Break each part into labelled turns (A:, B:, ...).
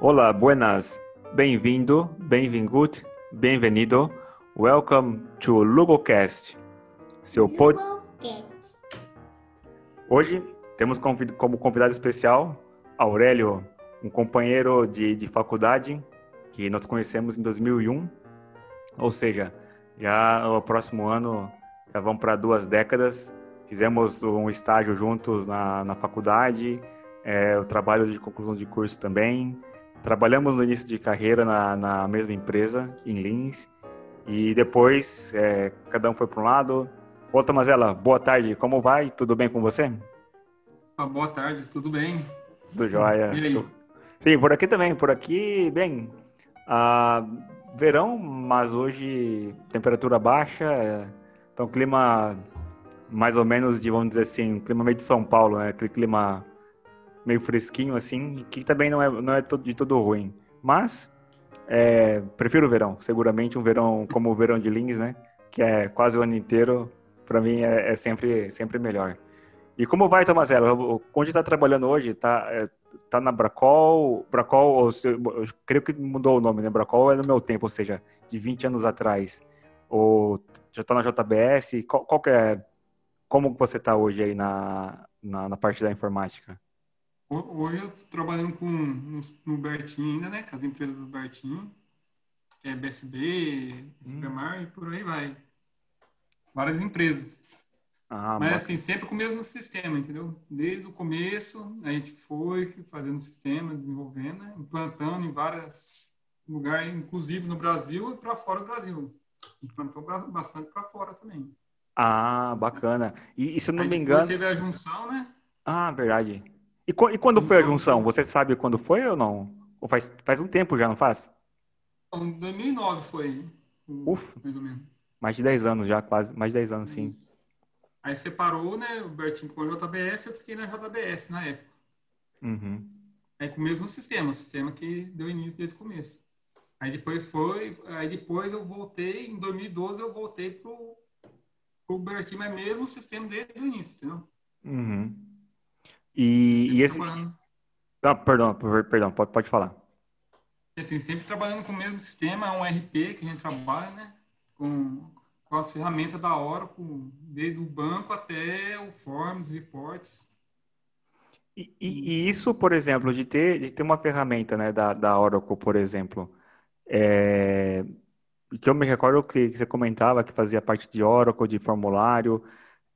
A: Olá, buenas. Bem-vindo, bem-vingut, bem-vindo. Welcome to Lugocast. Seu pod... Hoje temos convid- como convidado especial Aurélio, um companheiro de, de faculdade que nós conhecemos em 2001. Ou seja, já o próximo ano já vão para duas décadas. Fizemos um estágio juntos na, na faculdade, é, o trabalho de conclusão de curso também. Trabalhamos no início de carreira na, na mesma empresa, em Lins, e depois é, cada um foi para um lado. Ô, Tomazela, boa tarde, como vai? Tudo bem com você?
B: Ah, boa tarde, tudo bem?
A: Tudo jóia.
B: E aí?
A: Sim, por aqui também, por aqui, bem, ah, verão, mas hoje temperatura baixa, é, então clima mais ou menos de, vamos dizer assim, um clima meio de São Paulo, né? Aquele clima meio fresquinho assim, que também não é, não é de todo ruim. Mas é, prefiro o verão, seguramente um verão como o verão de Lins, né? Que é quase o ano inteiro, para mim é, é sempre, sempre melhor. E como vai, Tomazella? Onde está trabalhando hoje? Tá, é, tá na Bracol? Bracol, eu creio que mudou o nome, né? Bracol é no meu tempo, ou seja, de 20 anos atrás. Ou já está na JBS? Qual, qual é, como você está hoje aí na, na, na parte da informática?
B: Ho- Hoje eu tô trabalhando com no, no Bertin ainda, né? Com as empresas do Bertin, que é BSB, Supermar e por aí vai. Várias empresas.
A: Ah,
B: Mas
A: bacana.
B: assim, sempre com o mesmo sistema, entendeu? Desde o começo, a gente foi fazendo o sistema, desenvolvendo, né? implantando em vários lugares, inclusive no Brasil e para fora do Brasil. Implantou bastante para fora também.
A: Ah, bacana. E, e se eu não
B: Aí
A: me engano...
B: teve a junção, né?
A: Ah, verdade. E, e quando foi a
B: Junção.
A: junção? Você sabe quando foi ou não? Ou faz, faz um tempo já, não faz?
B: Em 2009 foi, o-
A: Ufa.
B: mais
A: de 10 anos já, quase. Mais de 10 anos, sim.
B: Aí separou, né? O Bertinho com a JBS, eu fiquei na JBS na época.
A: Uhum.
B: Aí com o mesmo sistema, o sistema que deu início desde o começo. Aí depois foi, aí depois eu voltei, em 2012 eu voltei pro, pro Bertinho, mas mesmo sistema desde o início, entendeu?
A: Uhum. E, e esse. Ah, perdão, per- perdão, pode, pode falar.
B: assim, sempre trabalhando com o mesmo sistema, é um RP que a gente trabalha, né? Com, com as ferramentas da Oracle, desde o banco até o Forms, reports.
A: E, e- e isso, por exemplo, de ter, de ter uma ferramenta, né, da, da Oracle, por exemplo, é, que eu me recordo que você comentava que fazia parte de Oracle, de formulário,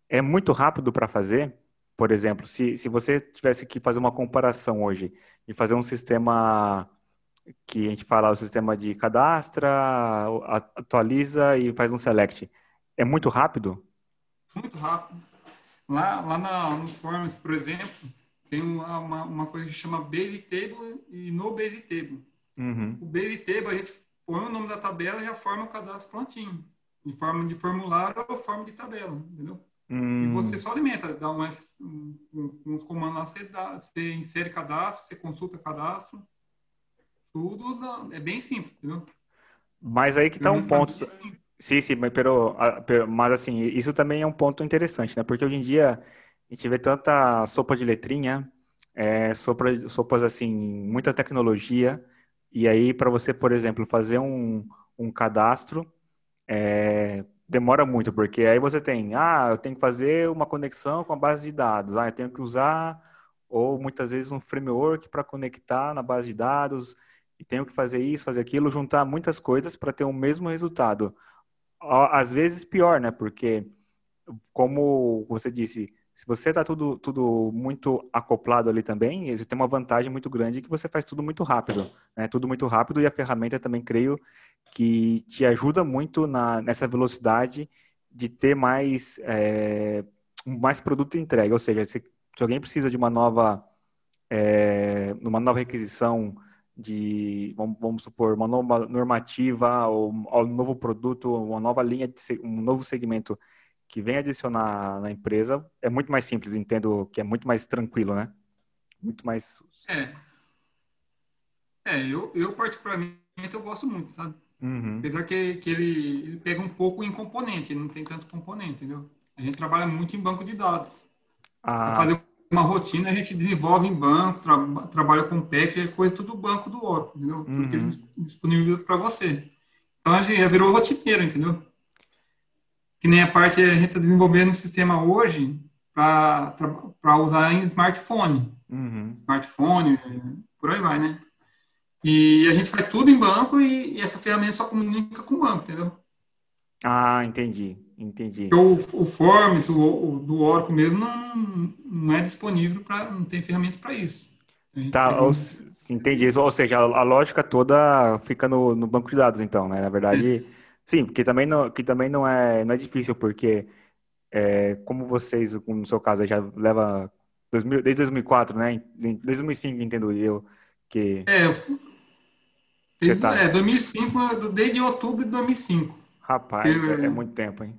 A: é muito rápido para fazer? Por exemplo, se, se você tivesse que fazer uma comparação hoje e fazer um sistema que a gente fala, o sistema de cadastra, atualiza e faz um select, é muito rápido?
B: muito rápido. Lá, lá na, no Forms, por exemplo, tem uma, uma, uma coisa que chama Base Table e no Base Table.
A: Uhum.
B: O Base Table, a gente põe o nome da tabela e já forma o cadastro prontinho. Em forma de formulário ou forma de tabela, entendeu? E
A: Hum,
B: você só alimenta, dá um, F- um, uns comandos lá, você, dá, você insere cadastro, você consulta cadastro, tudo dá- é bem simples, entendeu?
A: mas aí que está um
B: Ferramenta
A: ponto. Sim, sim, mas, pero- mas assim, isso também é um ponto interessante, né? Porque hoje em dia a gente vê tanta sopa de letrinha, é, sopa, sopas assim, muita tecnologia, e aí para você, por exemplo, fazer um, um cadastro, é, demora muito, porque aí você tem, ah, eu tenho que fazer uma conexão com a base de dados, ah, eu tenho que usar, ou muitas vezes um framework para conectar na base de dados, e tenho que fazer isso, fazer aquilo, juntar muitas coisas para ter o mesmo resultado às vezes pior, né? Porque, como você disse, se você está tudo, tudo muito acoplado ali também, você tem uma vantagem muito grande que você faz tudo muito rápido, né? Tudo muito rápido e a ferramenta também, creio, que te ajuda muito na, nessa velocidade de ter mais, é, mais produto entregue. Ou seja, se, se alguém precisa de uma nova, é, uma nova requisição de, vamos, vamos supor, uma nova normativa ou, ou um novo produto, uma nova linha, de, um novo segmento que vem adicionar na empresa, é muito mais simples, entendo que é muito mais tranquilo, né? Muito mais...
B: É. É, eu, eu particularmente eu gosto muito, sabe?
A: Uhum.
B: Apesar que, que ele, ele pega um pouco em componente, ele não tem tanto componente, entendeu? A gente trabalha muito em banco de dados.
A: Ah,
B: fazer uma rotina, a gente desenvolve em banco, tra trabalha com PEC, é coisa tudo banco do Oracle, entendeu? Uhum. Tudo que ele disponibiliza para você. Então, a gente já virou rotineiro, entendeu? Que nem a parte a gente está desenvolvendo um sistema hoje para usar em smartphone. Uhum. Smartphone, por aí vai, né? E a gente faz tudo em banco e, e essa ferramenta só comunica com o banco, entendeu?
A: Ah, entendi, entendi.
B: O, o Forms, o, o, do Oracle mesmo, não, não é disponível para, não tem ferramenta para isso.
A: Tá, ou, entendi. Ou seja, a, a, lógica toda fica no, no, banco de dados, então, né? Na verdade, é. Sim, porque também não, que também não é, não é difícil, porque é, como vocês, no seu caso, já leva 2000, desde 2004, né? Desde 2005, entendo eu, que...
B: É, desde, tá... é 2005, desde outubro de 2005.
A: Rapaz, é, é muito tempo, hein?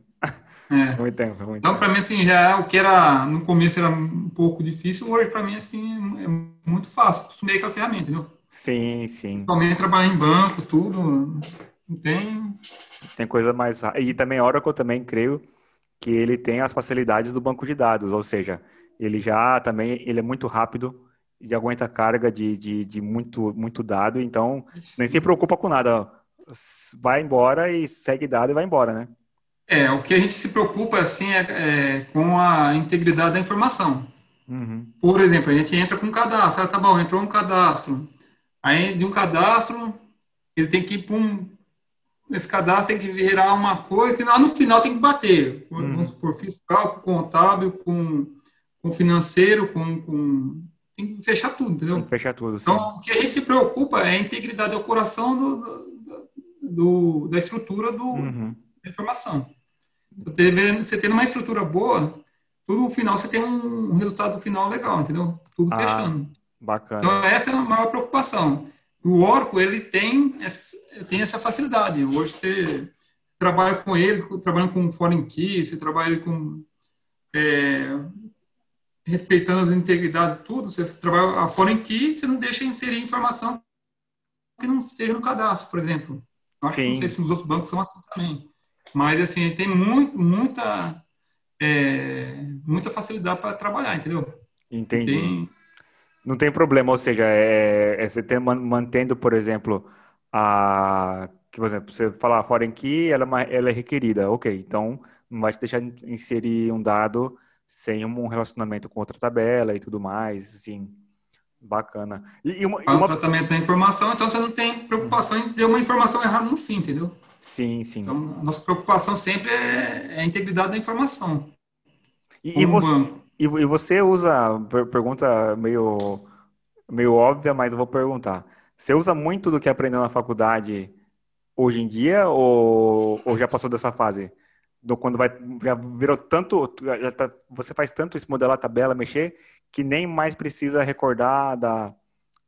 B: É. Muito tempo, muito então, para mim, assim, já é o que era no começo era um pouco difícil, hoje, para mim, assim, é muito fácil. Acostumei com a ferramenta, entendeu?
A: Sim, sim.
B: Também trabalhar em banco, tudo. Não tem.
A: Tem coisa mais. E também Oracle, também creio que ele tem as facilidades do banco de dados, ou seja, ele já também ele é muito rápido e aguenta carga de, de, de muito, muito dado, então nem se preocupa com nada. Vai embora e segue dado e vai embora, né?
B: É, o que a gente se preocupa assim é, é com a integridade da informação. Uhum. Por exemplo, a gente entra com um cadastro, ah, tá bom, entrou um cadastro. Aí de um cadastro, ele tem que ir para um. Esse cadastro tem que virar uma coisa, e lá no final tem que bater. Uhum. Vamos supor, fiscal, com contábil, com, com financeiro, com, com. Tem que fechar tudo, entendeu? Tem que
A: fechar tudo.
B: Sim. Então, o que a gente se preocupa é a integridade, é o coração do, do, do da estrutura do, uhum. da informação. Você tendo uma estrutura boa, tudo no final você tem um resultado final legal, entendeu? Tudo ah, fechando.
A: Bacana.
B: Então essa é a maior preocupação. O Oracle, ele tem, tem essa facilidade. Hoje você trabalha com ele, trabalhando com foreign key, você trabalha com é, respeitando as integridades, tudo. Você trabalha a foreign key, você não deixa inserir informação que não esteja no cadastro, por exemplo. Acho Sim. que não sei se nos outros bancos são assim também. Mas, assim, tem muito, muita, é, muita facilidade para trabalhar, entendeu?
A: Entendi. Tem... Não tem problema, ou seja, é, é você tem, mantendo, por exemplo, a que, por exemplo, você falar foreign key, ela, é ela é requerida, ok, então não vai te deixar inserir um dado sem um relacionamento com outra tabela e tudo mais, assim, bacana.
B: E, e uma, e uma... tratamento da informação, então você não tem preocupação em ter uma informação errada no fim, entendeu?
A: Sim, sim.
B: Então, a nossa preocupação sempre é, é a integridade da informação.
A: E, e você, e, você usa, pergunta meio, meio óbvia, mas eu vou perguntar. Você usa muito do que aprendeu na faculdade hoje em dia ou, ou já passou dessa fase? Do, quando vai, já virou tanto, já tá, você faz tanto isso, modelar tabela, mexer, que nem mais precisa recordar da,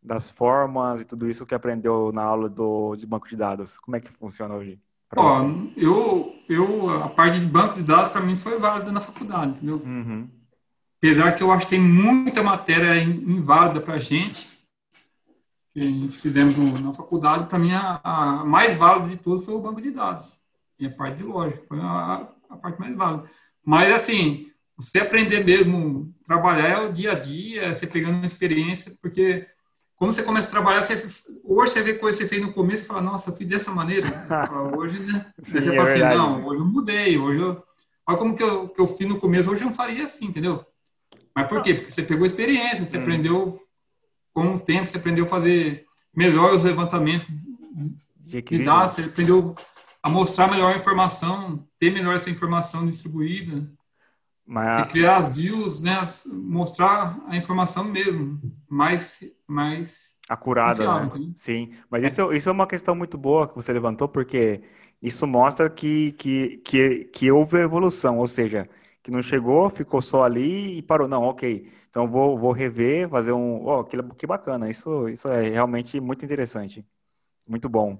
A: das formas e tudo isso que aprendeu na aula do, de banco de dados. Como é que funciona hoje?
B: Ó, eu, eu, a parte de banco de dados para mim foi válida na faculdade, entendeu? Uhum. Apesar que eu acho que tem muita matéria inválida para a gente, que a gente fizemos na faculdade, para mim a, a, mais válida de todas foi o banco de dados. E a parte de lógica foi a, a parte mais válida. Mas, assim, você aprender mesmo, trabalhar é o dia a dia, é você pegando uma experiência, porque quando você começa a trabalhar, você, hoje você vê coisas que você fez no começo e fala, nossa, eu fiz dessa maneira. hoje, né? Sim, você é fala assim, não, hoje eu mudei, hoje eu. Olha como que eu, que eu fiz no começo, hoje eu não faria assim, entendeu? Mas por quê? Porque você pegou experiência, você hum. aprendeu, com o tempo, você aprendeu a fazer melhor os levantamentos de, de dados, você aprendeu a mostrar melhor a informação, ter melhor essa informação distribuída. Mas... criar as views, né? Mostrar a informação mesmo, mais, mais
A: acurada, né? Sim, mas é. isso, isso é uma questão muito boa que você levantou, porque isso mostra que, que, que, que houve evolução, ou seja, que não chegou, ficou só ali e parou. Não, ok, então vou, vou rever, fazer um... Oh, que, que bacana, isso, isso é realmente muito interessante, muito bom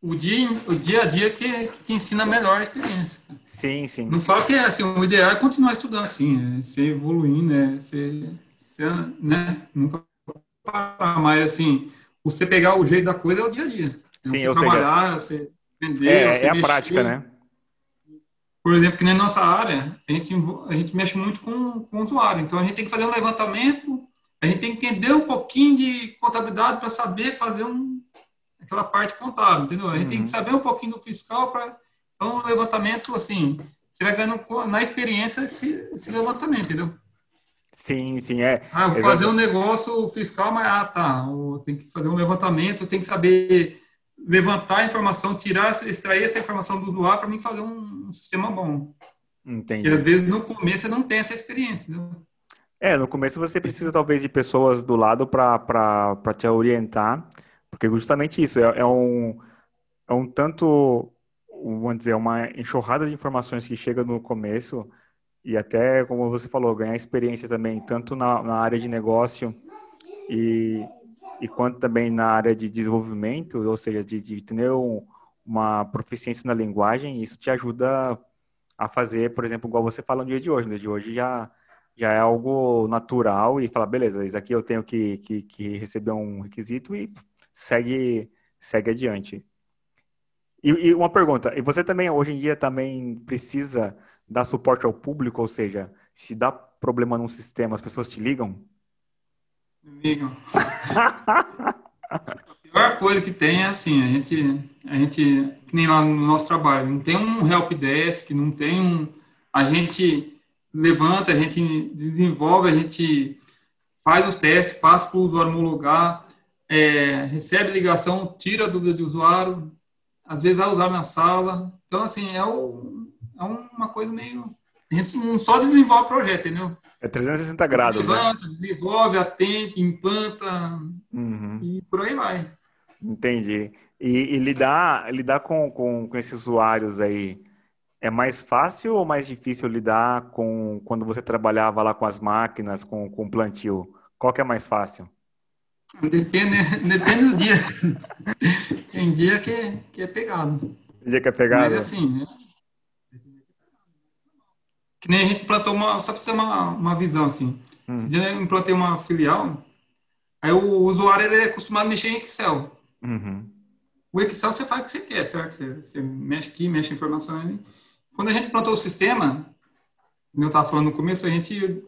B: o dia, o dia a dia que, que te ensina melhor a experiência.
A: Sim, sim.
B: Não falo que é assim, o ideal é continuar estudando assim, é ser evoluindo, é ser, ser, né? Nunca parar, mas assim, você pegar o jeito da coisa é o dia a dia.
A: Sim,
B: você trabalhar, seja, você
A: aprender, é, você é a prática, né?
B: Por exemplo, que na nossa área, a gente, a gente mexe muito com, com o usuário. Então, a gente tem que fazer um levantamento, a gente tem que entender um pouquinho de contabilidade para saber fazer um, aquela parte contábil, entendeu? A gente uhum. tem que uhum. saber um pouquinho do fiscal para... Então, o levantamento, assim, você vai ganhando na experiência esse, esse levantamento, entendeu?
A: Sim, sim, é.
B: Ah, fazer um negócio fiscal, mas, ah, tá, tem que fazer um levantamento, tem que saber levantar a informação, tirar, extrair essa informação do usuário para mim fazer um, um, sistema bom.
A: Entendi.
B: Porque às vezes no começo você não tem essa experiência. Né?
A: É, no começo você precisa talvez de pessoas do lado para te orientar, porque justamente isso é, é, um, é um tanto, vamos dizer, uma enxurrada de informações que chega no começo e até, como você falou, ganhar experiência também, tanto na, na área de negócio e, e quanto também na área de desenvolvimento, ou seja, de, de ter um, uma proficiência na linguagem, isso te ajuda a fazer, por exemplo, igual você fala no dia de hoje. No dia de hoje já, já é algo natural e fala, beleza, isso aqui eu tenho que, que, que receber um requisito e segue, segue adiante. E, e, uma pergunta, e você também, hoje em dia, também precisa dar suporte ao público, ou seja, se dá problema num sistema, as pessoas te ligam?
B: Ligam. a pior coisa que tem é assim, a gente, a gente, que nem lá no nosso trabalho, não tem um help desk, não tem um, a gente levanta, a gente desenvolve, a gente faz os testes, passa para o usuário homologar, é, recebe ligação, tira a dúvida do usuário, às vezes vai usar na sala. Então, assim, é, o, é uma coisa meio. A gente não só desenvolve projeto, entendeu?
A: É 360 graus.
B: Né? Levanta, né? desenvolve, atende, implanta uhum. e por aí vai.
A: Entendi. E, e lidar, lidar com, com, com esses usuários aí é mais fácil ou mais difícil lidar com quando você trabalhava lá com as máquinas, com, com plantio? Qual que é mais fácil?
B: Depende, depende dos dias. Tem dia que, é, que é pegado.
A: Tem dia que é pegado?
B: Mas assim, né? Que nem a gente implantou uma, só para você ter uma, uma visão assim. Hum. Eu implantei uma filial, aí o usuário ele é acostumado a mexer em Excel. Uhum. O Excel você faz o que você quer, certo? Você, você mexe aqui, mexe a informação ali. Quando a gente implantou o sistema, como eu estava falando no começo, a gente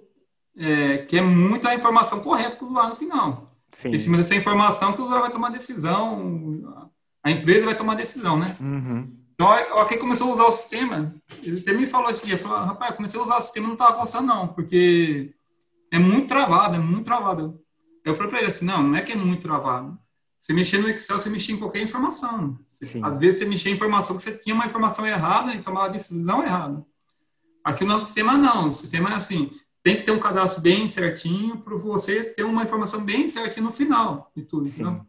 B: é, quer muito a informação correta para o usuário no final. Sim. Em cima dessa informação que o usuário vai tomar decisão, a empresa vai tomar decisão, né? Uhum. Então, quem começou a usar o sistema, ele até me falou esse dia, falou, rapaz, comecei a usar o sistema não estava gostando não, porque é muito travado, é muito travado. Eu falei para ele assim, não, não é que é muito travado. Você mexer no Excel, você mexer em qualquer informação. Você, às vezes você mexer em informação que você tinha uma informação errada e tomar uma decisão errada. Aqui no nosso sistema não, o sistema é assim, tem que ter um cadastro bem certinho para você ter uma informação bem certinha no final de tudo.
A: Sim.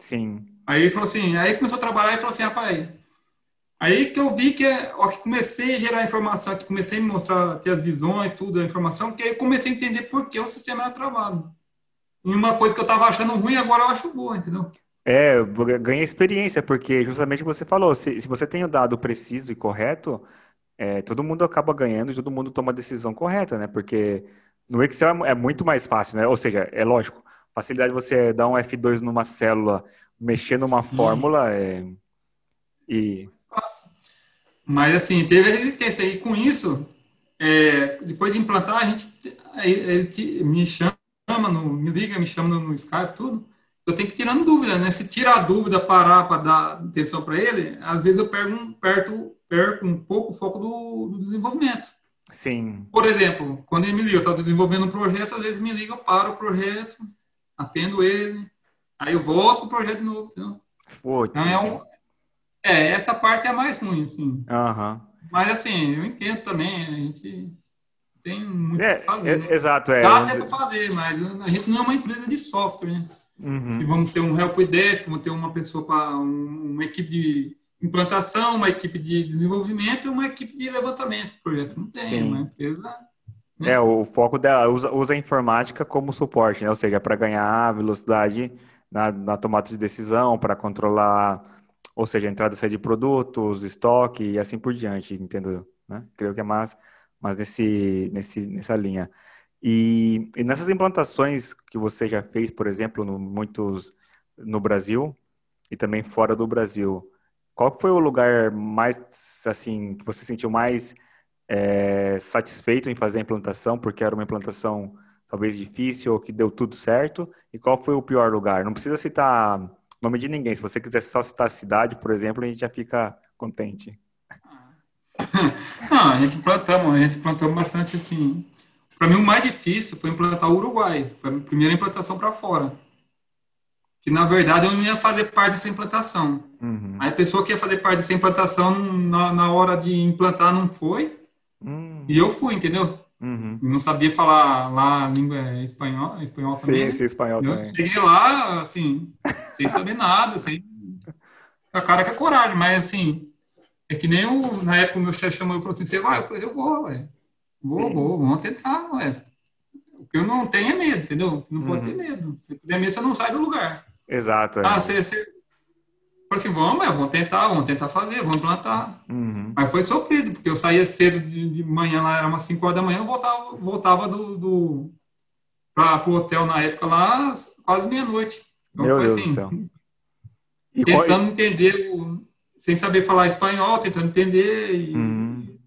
A: Sim.
B: Aí ele falou assim, aí começou a trabalhar e falou assim, rapaz, Aí que eu vi que, ó, que comecei a gerar informação, que comecei a me mostrar, ter as visões, tudo, a informação, que aí comecei a entender por que o sistema era travado. E uma coisa que eu estava achando ruim, agora eu acho boa, entendeu?
A: É, ganha experiência, porque justamente você falou, se, se você tem o dado preciso e correto, é, todo mundo acaba ganhando e todo mundo toma a decisão correta, né? Porque no Excel é, é muito mais fácil, né? Ou seja, é lógico, facilidade de você dar um F2 numa célula, mexer numa fórmula é, e
B: mas, assim, teve a resistência. E com isso, é, depois de implantar, a gente, ele me chama, no, me liga, me chama no, no Skype, tudo. Eu tenho que ir tirando dúvida, né? Se tirar a dúvida, parar para dar atenção para ele, às vezes eu perco, um, perto, perco um pouco o foco do, do, desenvolvimento.
A: Sim.
B: Por exemplo, quando ele me liga, eu estou desenvolvendo um projeto, às vezes me liga, eu paro o projeto, atendo ele, aí eu volto para o projeto novo, entendeu? Então, é um, é, essa parte é mais ruim, assim.
A: Uhum.
B: Mas, assim, eu entendo também, a gente tem muito é, fazer.
A: É, né? Exato, é.
B: Dá até para fazer, mas a gente não é uma empresa de software, né? Uhum. vamos ter um help desk, vamos ter uma pessoa para um, uma equipe de implantação, uma equipe de desenvolvimento e uma equipe de levantamento do projeto. Não tem, Sim. uma empresa.
A: Né? É, o foco dela usa, usa a informática como suporte, né? Ou seja, para ganhar velocidade na, na tomada de decisão, para controlar ou seja, entrada e saída de produtos, estoque e assim por diante, entendo, né? Creio que é mais, mais nesse, nesse, nessa linha. E, e nessas implantações que você já fez, por exemplo, no, muitos no Brasil e também fora do Brasil, qual foi o lugar mais, assim, que você sentiu mais é, satisfeito em fazer a implantação, porque era uma implantação talvez difícil ou que deu tudo certo? E qual foi o pior lugar? Não precisa citar nome de ninguém. Se você quiser só citar a cidade, por exemplo, a gente já fica contente.
B: Não, a gente plantamos, a gente plantamos bastante assim. Para mim, o mais difícil foi implantar o Uruguai. Foi a primeira implantação para fora. Que na verdade eu não ia fazer parte dessa implantação. Uhum. Aí a pessoa que ia fazer parte dessa implantação, na, na hora de implantar, não foi. Uhum. E eu fui, entendeu? Uhum. Não sabia falar lá a língua espanhol, espanhol sim, também. Né?
A: Sim, espanhol
B: eu
A: também.
B: Cheguei lá, assim, sem saber nada, sem. A cara que é coragem, mas assim, é que nem o, na época o meu chefe chamou e falou assim: você vai? Eu falei: eu vou, ué. Vou, sim. vou, vamos tentar, ué. O que eu não tenho é medo, entendeu? Não pode ter uhum. medo. Se tiver medo, você não sai do lugar.
A: Exato.
B: É. Ah, você, você Falei assim, vamos, é, vamos tentar, vamos tentar fazer, vamos plantar. Uhum. Mas foi sofrido, porque eu saía cedo de, de, manhã, lá era umas 5 horas da manhã, eu voltava, voltava do, do para o hotel na época lá, quase meia-noite.
A: Então Meu foi Deus assim, do céu.
B: E tentando qual... entender, sem saber falar espanhol, tentando entender. E... Uhum.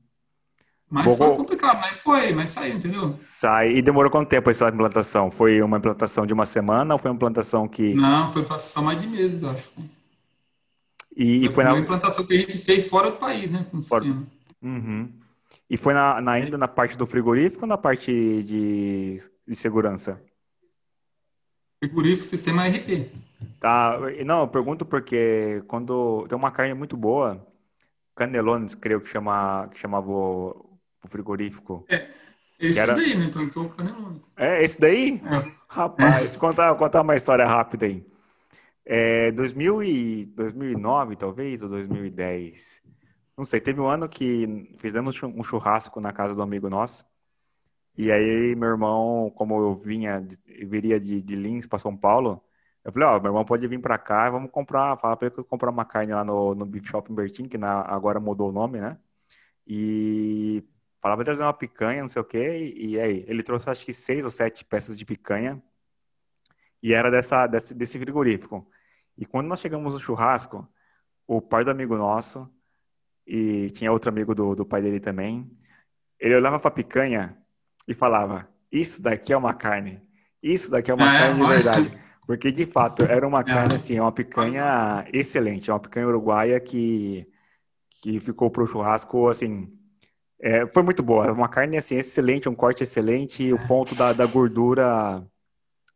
B: Mas Bom, foi complicado, mas foi, mas saiu, entendeu?
A: Sai. E demorou quanto tempo essa implantação? Foi uma implantação de uma semana ou foi uma implantação que.
B: Não, foi uma implantação mais de meses, acho.
A: E, e foi na
B: implantação que a gente fez fora do país, né? Com fora...
A: Uhum. E foi na, na, ainda na parte do frigorífico ou na parte de, de segurança?
B: Frigorífico, sistema RP.
A: Tá, não, eu pergunto porque quando tem uma carne muito boa, Canelones, creio que, chama, que chamava o, o frigorífico.
B: É, esse era... daí, né? Plantou o Canelones.
A: É, esse daí? É. Rapaz, é. contar, contar uma história rápida aí. É, 2000 e, 2009, talvez, ou 2010. Não sei, teve um ano que fizemos um churrasco na casa do amigo nosso. E aí, meu irmão, como eu vinha, viria de, de Lins para São Paulo, eu falei, ó, meu irmão pode vir para cá, vamos comprar, fala para ele que eu comprar uma carne lá no, no Beef Shop em Bertin, que na, agora mudou o nome, né? E falava trazer uma picanha, não sei o quê, e, e aí, ele trouxe acho que seis ou sete peças de picanha, e era dessa, desse, desse frigorífico. E quando nós chegamos no churrasco, o pai do amigo nosso, e tinha outro amigo do, do pai dele também, ele olhava para a picanha e falava: Isso daqui é uma carne. Isso daqui é uma é, carne de verdade. Porque, de fato, era uma é. carne, assim, uma picanha excelente. Uma picanha uruguaia que, que ficou pro churrasco, assim... É, foi muito boa. Uma carne, assim, excelente, um corte excelente. O é. ponto da, da gordura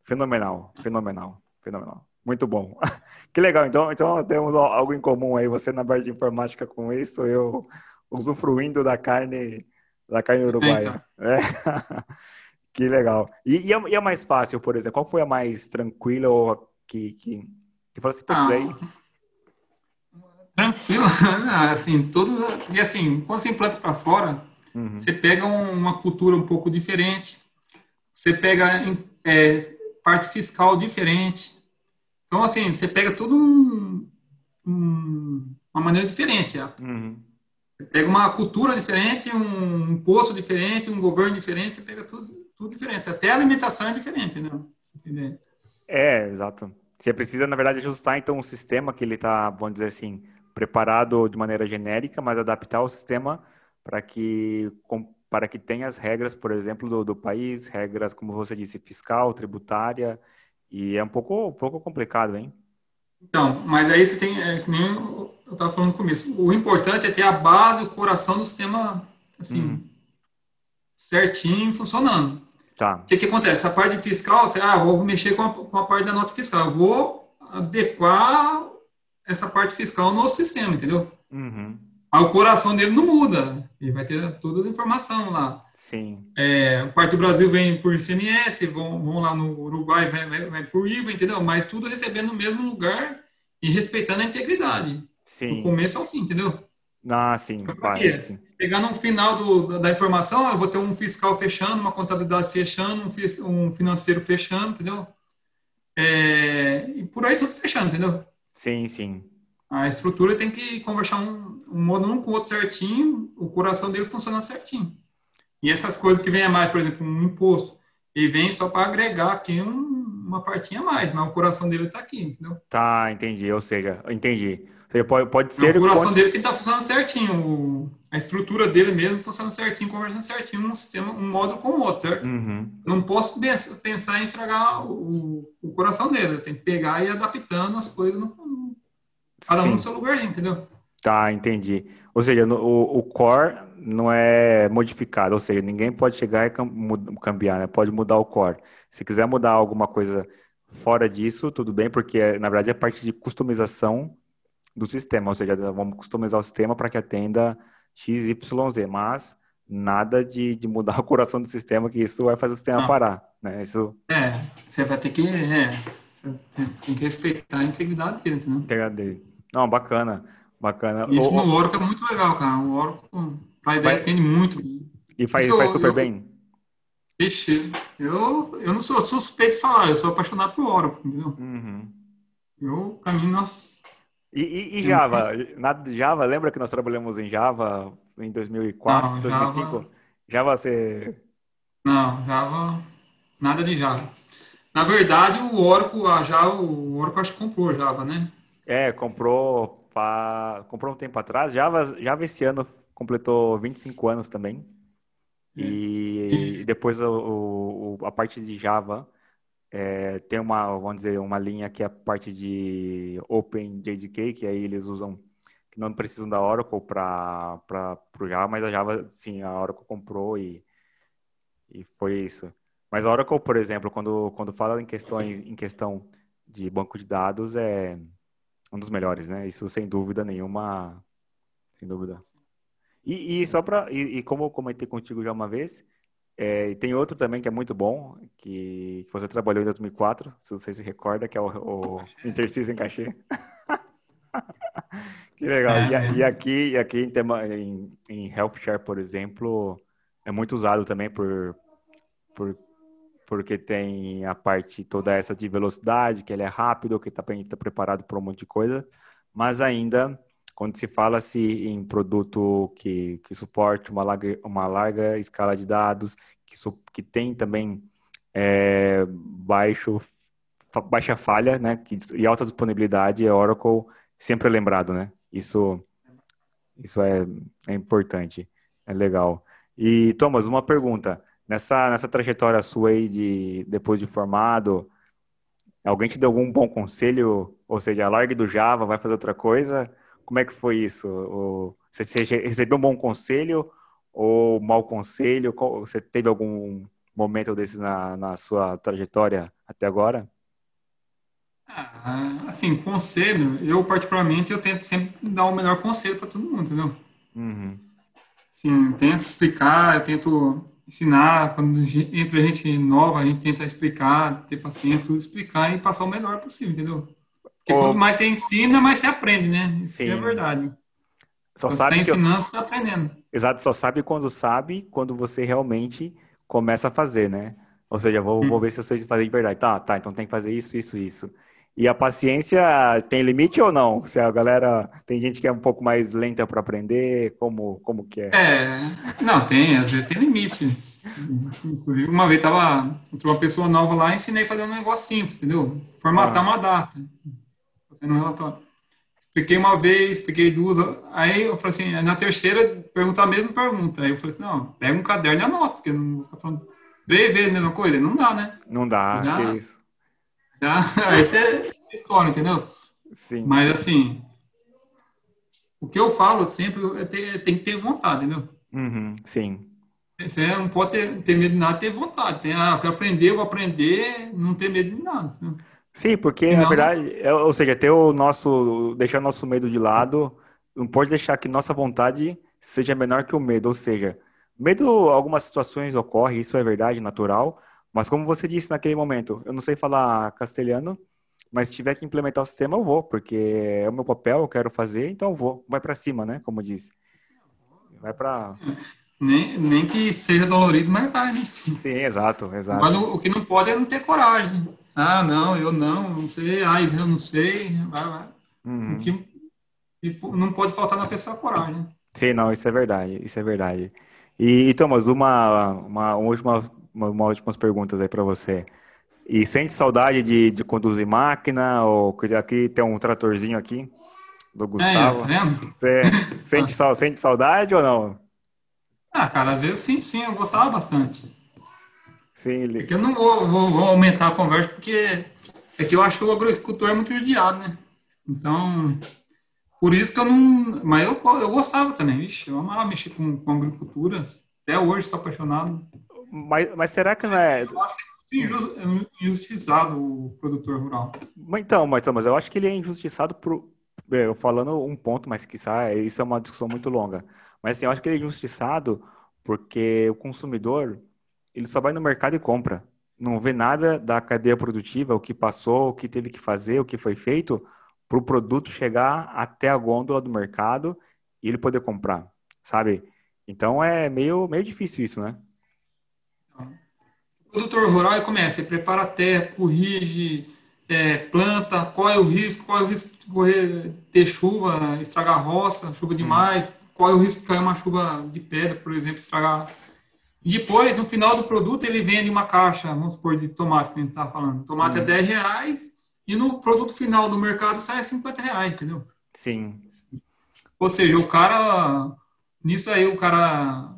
A: Fenomenal, fenomenal, fenomenal. Muito bom. Que legal. Então, então temos algo em comum aí. Você na parte de informática com isso, eu usufruindo da carne da carne uruguaia. Então. É. que legal. E, e, a, e, a, mais fácil, por exemplo? Qual foi a mais tranquila ou que que, que falou assim, ah, aí?
B: Tranquilo, assim, todos e assim, quando você implanta para fora, uhum. você pega uma cultura um pouco diferente. Você pega é, parte fiscal diferente. Então, assim, você pega tudo um, um, uma maneira diferente. Uhum. Você pega uma cultura diferente, um imposto diferente, um governo diferente, você pega tudo, tudo diferente. Até a alimentação é diferente, né?
A: É, exato. Você precisa, na verdade, ajustar, então, o sistema que ele está, vamos dizer assim, preparado de maneira genérica, mas adaptar o sistema para que para que tenha as regras, por exemplo, do, do país, regras, como você disse, fiscal, tributária, e é um pouco, um pouco complicado, hein?
B: Então, mas aí você tem, é, nem eu estava falando no começo, o importante é ter a base, o coração do sistema, assim, uhum. certinho, funcionando.
A: Tá.
B: O que, que acontece? A parte fiscal, você, ah, vou mexer com a, com a parte da nota fiscal, eu vou adequar essa parte fiscal no sistema, entendeu? Uhum. Mas o coração dele não muda. Ele vai ter toda a informação lá.
A: Sim.
B: É, parte do Brasil vem por CMS, vão, vão lá no Uruguai, vai, vai, vai por IVA, entendeu? Mas tudo recebendo no mesmo lugar e respeitando a integridade.
A: Sim.
B: Do começo ao fim, entendeu?
A: Ah, sim. Claro, sim.
B: Pegar no final do, da informação, eu vou ter um fiscal fechando, uma contabilidade fechando, um, um financeiro fechando, entendeu? É, e por aí tudo fechando, entendeu?
A: Sim, sim.
B: A estrutura tem que conversar um, um modo um com o outro certinho, o coração dele funciona certinho. E essas coisas que vem a mais, por exemplo, um imposto, ele vem só para agregar aqui um, uma partinha a mais, mas o coração dele está aqui, entendeu?
A: Tá, entendi. Ou seja, entendi. Pode, pode ser.
B: O coração dele que está funcionando certinho. a estrutura dele mesmo funciona certinho, conversando certinho um sistema, um módulo com o outro, certo?
A: Uhum.
B: Não posso pensar em estragar o, o, coração dele. Eu tenho que pegar e ir adaptando as coisas no, cada Sim. um no seu lugarzinho, entendeu?
A: Tá, entendi. Ou seja, no, o, o core não é modificado, ou seja, ninguém pode chegar e cambiar, né? Pode mudar o core. Se quiser mudar alguma coisa fora disso, tudo bem, porque na verdade é parte de customização do sistema, ou seja, vamos customizar o sistema para que atenda XYZ, mas nada de, de, mudar o coração do sistema, que isso vai fazer o sistema Não. parar, né? Isso...
B: É, você vai ter que, é, tem que respeitar a integridade dele, entendeu?
A: Integridade dele. Não, bacana, bacana.
B: Isso o, no Oracle é muito legal, cara, o Oracle, a ideia atende muito
A: E faz, faz super eu, bem?
B: Ixi, eu, eu não sou, sou suspeito de falar, eu sou apaixonado por Oracle, entendeu?
A: Uhum.
B: Eu, pra mim, nossa
A: e, e, e Java? Na Java, lembra que nós trabalhamos em Java em 2004, não, 2005? Java... Java você...
B: Não, Java... Nada de Java. Na verdade, o Oracle, a Java, o Oracle acho que comprou Java, né?
A: É, comprou, pa... comprou um tempo atrás. Java, Java esse ano completou 25 anos também. É. E, e depois o, o, a parte de Java é, tem uma, vamos dizer, uma linha que é a parte de OpenJDK, que aí eles usam, que não precisam da Oracle para o Java, mas a Java, sim, a Oracle comprou e, e foi isso. Mas a Oracle, por exemplo, quando, quando fala em, questões, em questão de banco de dados, é um dos melhores, né? Isso sem dúvida nenhuma, sem dúvida. E, e só para, e, e como eu comentei contigo já uma vez, é, tem outro também que é muito bom, que, que, você trabalhou em 2004, se você se recorda, que é o, o Interseason Cachê. que legal. É, e, e, aqui, e aqui em, tema, em, em Healthshare, por exemplo, é muito usado também por, por porque tem a parte toda essa de velocidade, que ele é rápido, que está tá preparado para um monte de coisa, mas ainda quando se fala-se em produto que, que suporte uma larga, uma larga escala de dados, que, que tem também é, baixo, baixa falha né, que, e alta disponibilidade, é Oracle sempre lembrado, né? Isso, isso é, é importante, é legal. E, Thomas, uma pergunta. Nessa, nessa trajetória sua aí de, depois de formado, alguém te deu algum bom conselho? Ou seja, largue do Java, vai fazer outra coisa? Como é que foi isso? Você recebeu um bom conselho ou mau conselho? Você teve algum momento desses na, na sua trajetória até agora?
B: Ah, assim, conselho, eu particularmente eu tento sempre dar o melhor conselho para todo mundo, entendeu?
A: Uhum.
B: Sim, tento explicar, eu tento ensinar, quando entra gente nova, a gente tenta explicar, ter paciência, tudo explicar e passar o melhor possível, entendeu? Porque quanto mais você ensina, mais você aprende, né? Isso Sim. é verdade.
A: Só quando sabe
B: você está ensinando,
A: eu...
B: você está aprendendo.
A: Exato, só sabe quando sabe, quando você realmente começa a fazer, né? Ou seja, vou, hum. vou ver se você fazer de verdade. Tá, tá, então tem que fazer isso, isso, isso. E a paciência tem limite ou não? Se a galera tem gente que é um pouco mais lenta para aprender, como como que é?
B: É, não tem, às vezes tem limites. Inclusive uma vez tava uma pessoa nova lá, ensinei a fazer um negócio simples, entendeu? Formatar ah. uma data fazendo um relatório. Expliquei uma vez, expliquei duas, aí eu falei assim, na terceira, perguntar a mesma pergunta. Aí eu falei assim, não, pega um caderno e anota, porque não está falando três vezes a mesma coisa, não dá, né?
A: Não dá, já, acho que é isso.
B: Já, aí você escolhe, entendeu?
A: Sim.
B: Mas assim, o que eu falo sempre é ter, tem que ter vontade, entendeu?
A: Uhum, sim.
B: Você não pode ter, ter medo de nada, ter vontade. Tem, ah, eu quero aprender, eu vou aprender, não ter medo de nada. Entendeu?
A: Sim, porque não. na verdade, é, ou seja, ter o nosso, deixar nosso medo de lado, não pode deixar que nossa vontade seja menor que o medo, ou seja, medo, algumas situações ocorre, isso é verdade, natural, mas como você disse naquele momento, eu não sei falar castelhano, mas se tiver que implementar o sistema, eu vou, porque é o meu papel, eu quero fazer, então eu vou, vai para cima, né, como disse. Vai para
B: nem, nem que seja dolorido, mas vai, né?
A: Sim, exato, exato.
B: Mas o, o que não pode é não ter coragem. Ah, não, eu não, não sei, ah, eu não sei, vai, vai. Uhum. Que, não pode faltar na pessoa coragem.
A: Sim, não, isso é verdade, isso é verdade. E, e Thomas, uma, uma, uma última, uma, uma últimas perguntas aí para você. E sente saudade de, de conduzir máquina? Ou aqui tem um tratorzinho aqui do Gustavo. É, tá Você sente, sente saudade ou não?
B: Ah, cara, às vezes sim, sim, eu gostava bastante.
A: Sim, ele...
B: É eu não vou, vou, vou, aumentar a conversa, porque é que eu acho que o agricultor é muito judiado, né? Então, por isso que eu não. Mas eu, eu gostava também, vixe, eu amava mexer com, com agricultura. Até hoje sou apaixonado.
A: Mas, mas será que não é.
B: Eu acho que é injustiçado o produtor rural.
A: Então, mas, mas eu acho que ele é injustiçado por. Eu falando um ponto, mas que isso é uma discussão muito longa. Mas assim, eu acho que ele é injustiçado porque o consumidor ele só vai no mercado e compra. Não vê nada da cadeia produtiva, o que passou, o que teve que fazer, o que foi feito para o produto chegar até a gôndola do mercado e ele poder comprar, sabe? Então é meio, meio difícil isso, né?
B: Produtor rural começa, ele prepara a terra, corrige, é, planta, qual é o risco, qual é o risco de correr, ter chuva, estragar a roça, chuva hum. demais, hum. qual é o risco de cair uma chuva de pedra, por exemplo, estragar. E depois, no final do produto, ele vende uma caixa, vamos supor, de tomate, que a gente estava falando. Tomate hum. é 10 reais, e no produto final do mercado sai a 50 reais, entendeu?
A: Sim.
B: Ou seja, o cara, nisso aí, o cara,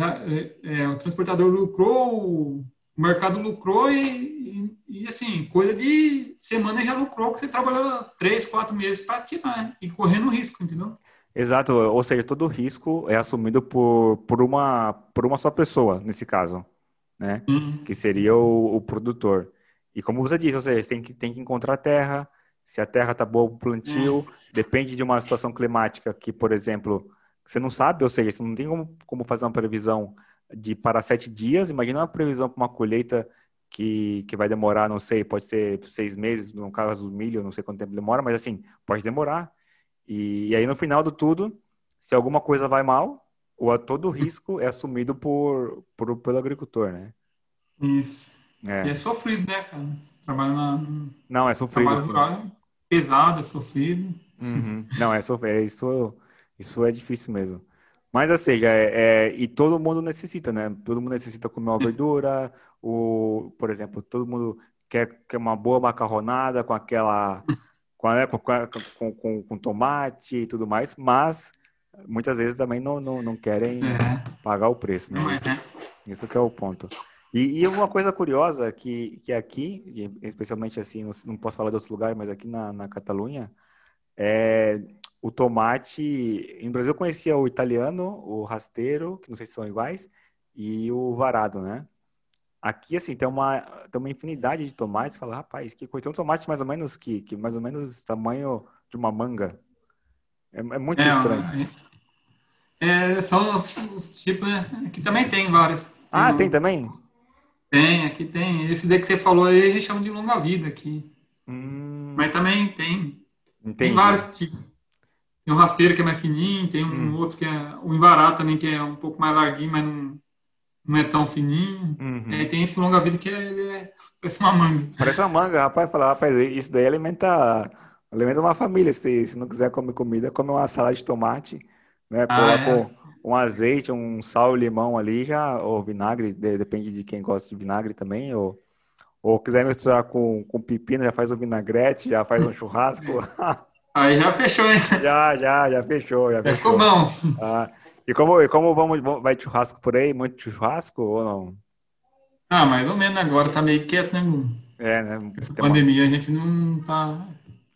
B: é, é, o transportador lucrou, o mercado lucrou e, e, e, assim, coisa de semana já lucrou, que você trabalhou três, quatro meses para tirar e correndo risco, entendeu?
A: Exato, ou seja, todo risco é assumido por, por, uma, por uma só pessoa, nesse caso, né? Uhum. Que seria o, o produtor. E como você disse, ou seja, tem que, tem que encontrar terra, se a terra está boa para o plantio, é. depende de uma situação climática que, por exemplo, você não sabe, ou seja, você não tem como, como fazer uma previsão de para sete dias, imagina uma previsão para uma colheita que, que vai demorar, não sei, pode ser seis meses, no caso do milho, não sei quanto tempo demora, mas assim, pode demorar. E, e aí no final do tudo, se alguma coisa vai mal, o, todo o risco é assumido por, por, pelo agricultor, né?
B: Isso. É. E é sofrido, né, cara? Trabalho na.
A: Não, é sofrido. Trabalho
B: pesado, é sofrido.
A: Uhum. Não, é sofrido. É, isso, isso é difícil mesmo. Mas, ou seja, é, é, e todo mundo necessita, né? Todo mundo necessita comer uma verdura, o, por exemplo, todo mundo quer, quer uma boa macarronada com aquela. Com, né, com, com, com, com, tomate e tudo mais, mas muitas vezes também não, não, não querem é. pagar o preço, né? Isso, é. isso que é o ponto. E, e, uma coisa curiosa que, que aqui, especialmente assim, não, não posso falar de outros lugares, mas aqui na, na Catalunha, é o tomate. Em Brasil eu conhecia o italiano, o rasteiro, que não sei se são iguais, e o varado, né? Aqui, assim, tem uma, tem uma infinidade de tomates. Fala, rapaz, que coisa. Tem um tomate mais ou menos que, que mais ou menos tamanho de uma manga. É, é muito é, estranho.
B: É, são os, os tipos, né? Aqui também tem vários.
A: Ah, tem também?
B: Tem, aqui tem. Esse daí que você falou aí, a gente chama de longa vida aqui. Hum. Mas também tem. Entendi. Tem vários tipos. Tem um rasteiro que é mais fininho, tem um hum. outro que é o embará também, que é um pouco mais larguinho, mas não, não é tão fininho. Uhum. É, tem esse longa vida que é, é, parece uma manga.
A: Parece uma manga, rapaz. Falar, rapaz, isso daí alimenta, alimenta uma família. Se, se não quiser comer comida, come uma salada de tomate, né? Ah, é um azeite, um sal e limão ali, já, ou vinagre, de, depende de quem gosta de vinagre também, ou, ou quiser misturar com, com pepino, já faz um vinagrete, já faz um churrasco.
B: Aí já fechou, hein?
A: Já, já, já fechou. Já,
B: já ficou bom.
A: Ah, e como, e como vamos, vai churrasco por aí? Muito churrasco ou não?
B: Ah, mais ou menos agora, tá meio quieto, né,
A: É, né?
B: Essa pandemia uma... a gente não tá.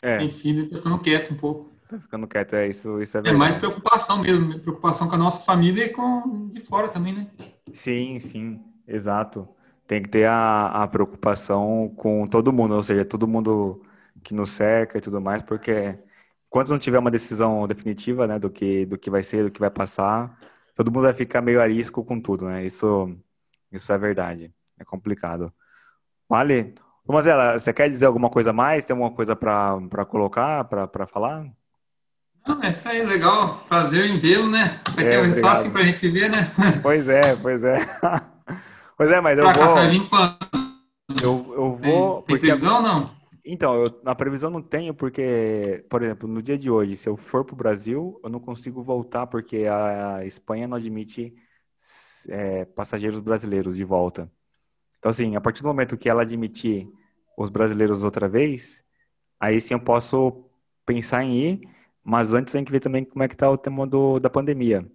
B: É. Enfim, tá ficando quieto um pouco.
A: Tá ficando quieto, é isso, isso é
B: verdade. É mais preocupação mesmo, preocupação com a nossa família e com de fora também, né?
A: Sim, sim, exato. Tem que ter a, a preocupação com todo mundo, ou seja, todo mundo que nos cerca e tudo mais, porque enquanto não tiver uma decisão definitiva, né, do que do que vai ser, do que vai passar, todo mundo vai ficar meio a risco com tudo, né? Isso isso é verdade. É complicado. Vale. Tomazela, você quer dizer alguma coisa mais? Tem alguma coisa para colocar, para falar?
B: Não, é isso aí, legal. Prazer em vê-lo, né? Vai é, ter só assim pra gente se ver, né?
A: Pois é, pois é. Pois é, mas eu pra vou... Cá, vir quando? Eu, eu vou...
B: Tem, tem previsão ou não?
A: Então, eu, na previsão não tenho, porque, por exemplo, no dia de hoje, se eu for para o Brasil, eu não consigo voltar, porque a Espanha não admite é, passageiros brasileiros de volta. Então, assim, a partir do momento que ela admitir os brasileiros outra vez, aí sim eu posso pensar em ir, mas antes tem que ver também como é que está o tema do, da pandemia.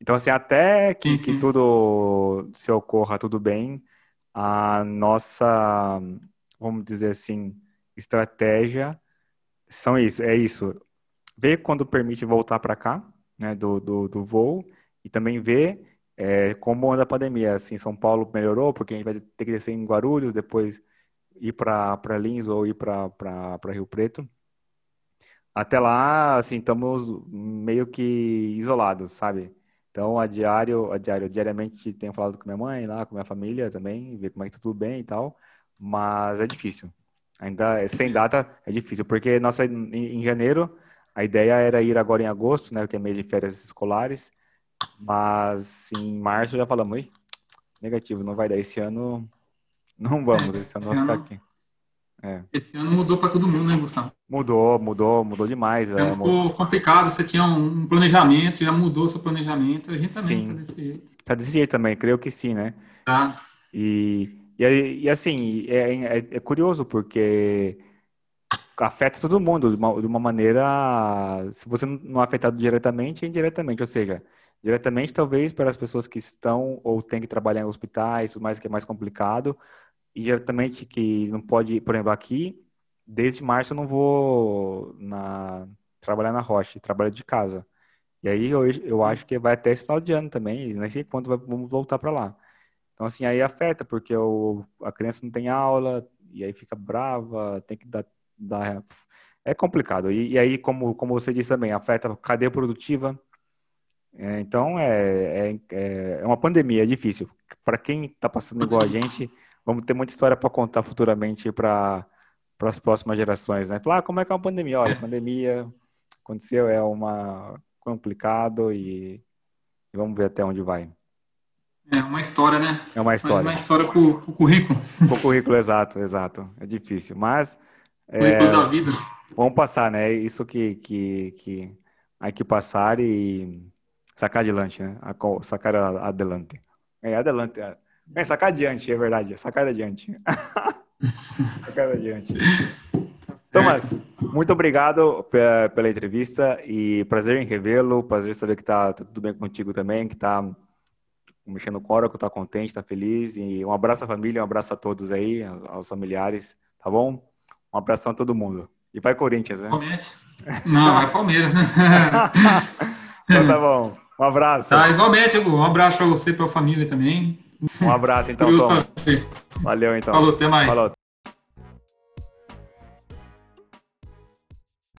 A: Então, assim, até que, que tudo se ocorra tudo bem, a nossa, vamos dizer assim, estratégia são isso, é isso. Ver quando permite voltar para cá, né, do, do, do, voo, e também ver é, como anda a pandemia. Assim, São Paulo melhorou, porque a gente vai ter que descer em Guarulhos, depois ir para Lins ou ir para Rio Preto. Até lá, assim, estamos meio que isolados, sabe? Então, a diário, a diário, diariamente tenho falado com minha mãe lá, com minha família também, ver como é que tá tudo bem e tal, mas é difícil. Ainda sem data é difícil, porque nossa em, janeiro a ideia era ir agora em agosto, né, que é mês de férias escolares, mas em março já falamos, Oi, negativo, não vai dar esse ano, não vamos, esse ano vai ficar aqui.
B: É. Esse ano mudou para todo mundo, né, Gustavo?
A: Mudou, mudou, mudou demais.
B: Esse é, ficou complicado, você tinha um planejamento, já mudou seu planejamento, a gente também está desse jeito.
A: Tá desse jeito também, creio que sim, né?
B: Tá.
A: E, e, e assim, é, é, é, curioso porque afeta todo mundo de uma, de uma maneira, se você não é afetado diretamente, é indiretamente, ou seja, diretamente talvez para as pessoas que estão ou têm que trabalhar em hospitais, mais que é mais complicado, e diretamente que não pode, por exemplo, aqui, desde março eu não vou na, trabalhar na rocha, trabalho de casa. E aí eu, eu acho que vai até esse final de ano também, e nem sei quando vamos voltar para lá. Então, assim, aí afeta, porque o, a criança não tem aula, e aí fica brava, tem que dar. dar é complicado. E, e aí, como, como você disse também, afeta a cadeia produtiva. É, então, é, é, é uma pandemia, é difícil. Para quem está passando igual a gente, vamos ter muita história para contar futuramente para as próximas gerações, né? Falar, ah, como é que é uma pandemia? Olha, a pandemia aconteceu, é uma complicado e, e vamos ver até onde vai.
B: É uma história, né?
A: É uma história.
B: Uma história para o currículo.
A: Para o currículo, exato, exato. É difícil, mas...
B: Currículo é, da vida.
A: Vamos passar, né? Isso que, que, que há que passar e sacar adiante, né? Sacar adelante. É, adelante. É, é sacar adiante, é verdade. Sacar adiante. sacar adiante. Thomas, muito obrigado pela entrevista e prazer em revê-lo, prazer saber que tá tudo bem contigo também, que tá mexendo com o Oracle, tá contente, tá feliz. E um abraço à família, um abraço a todos aí, aos, familiares, tá bom? Um abraço a todo mundo. E vai Corinthians, né?
B: Palmeiras. Não, é Palmeiras.
A: então tá bom. Um abraço.
B: Tá, igualmente, Um abraço para você e para a família também.
A: Um abraço então, Thomas. Valeu então.
B: Falou, até mais. Falou.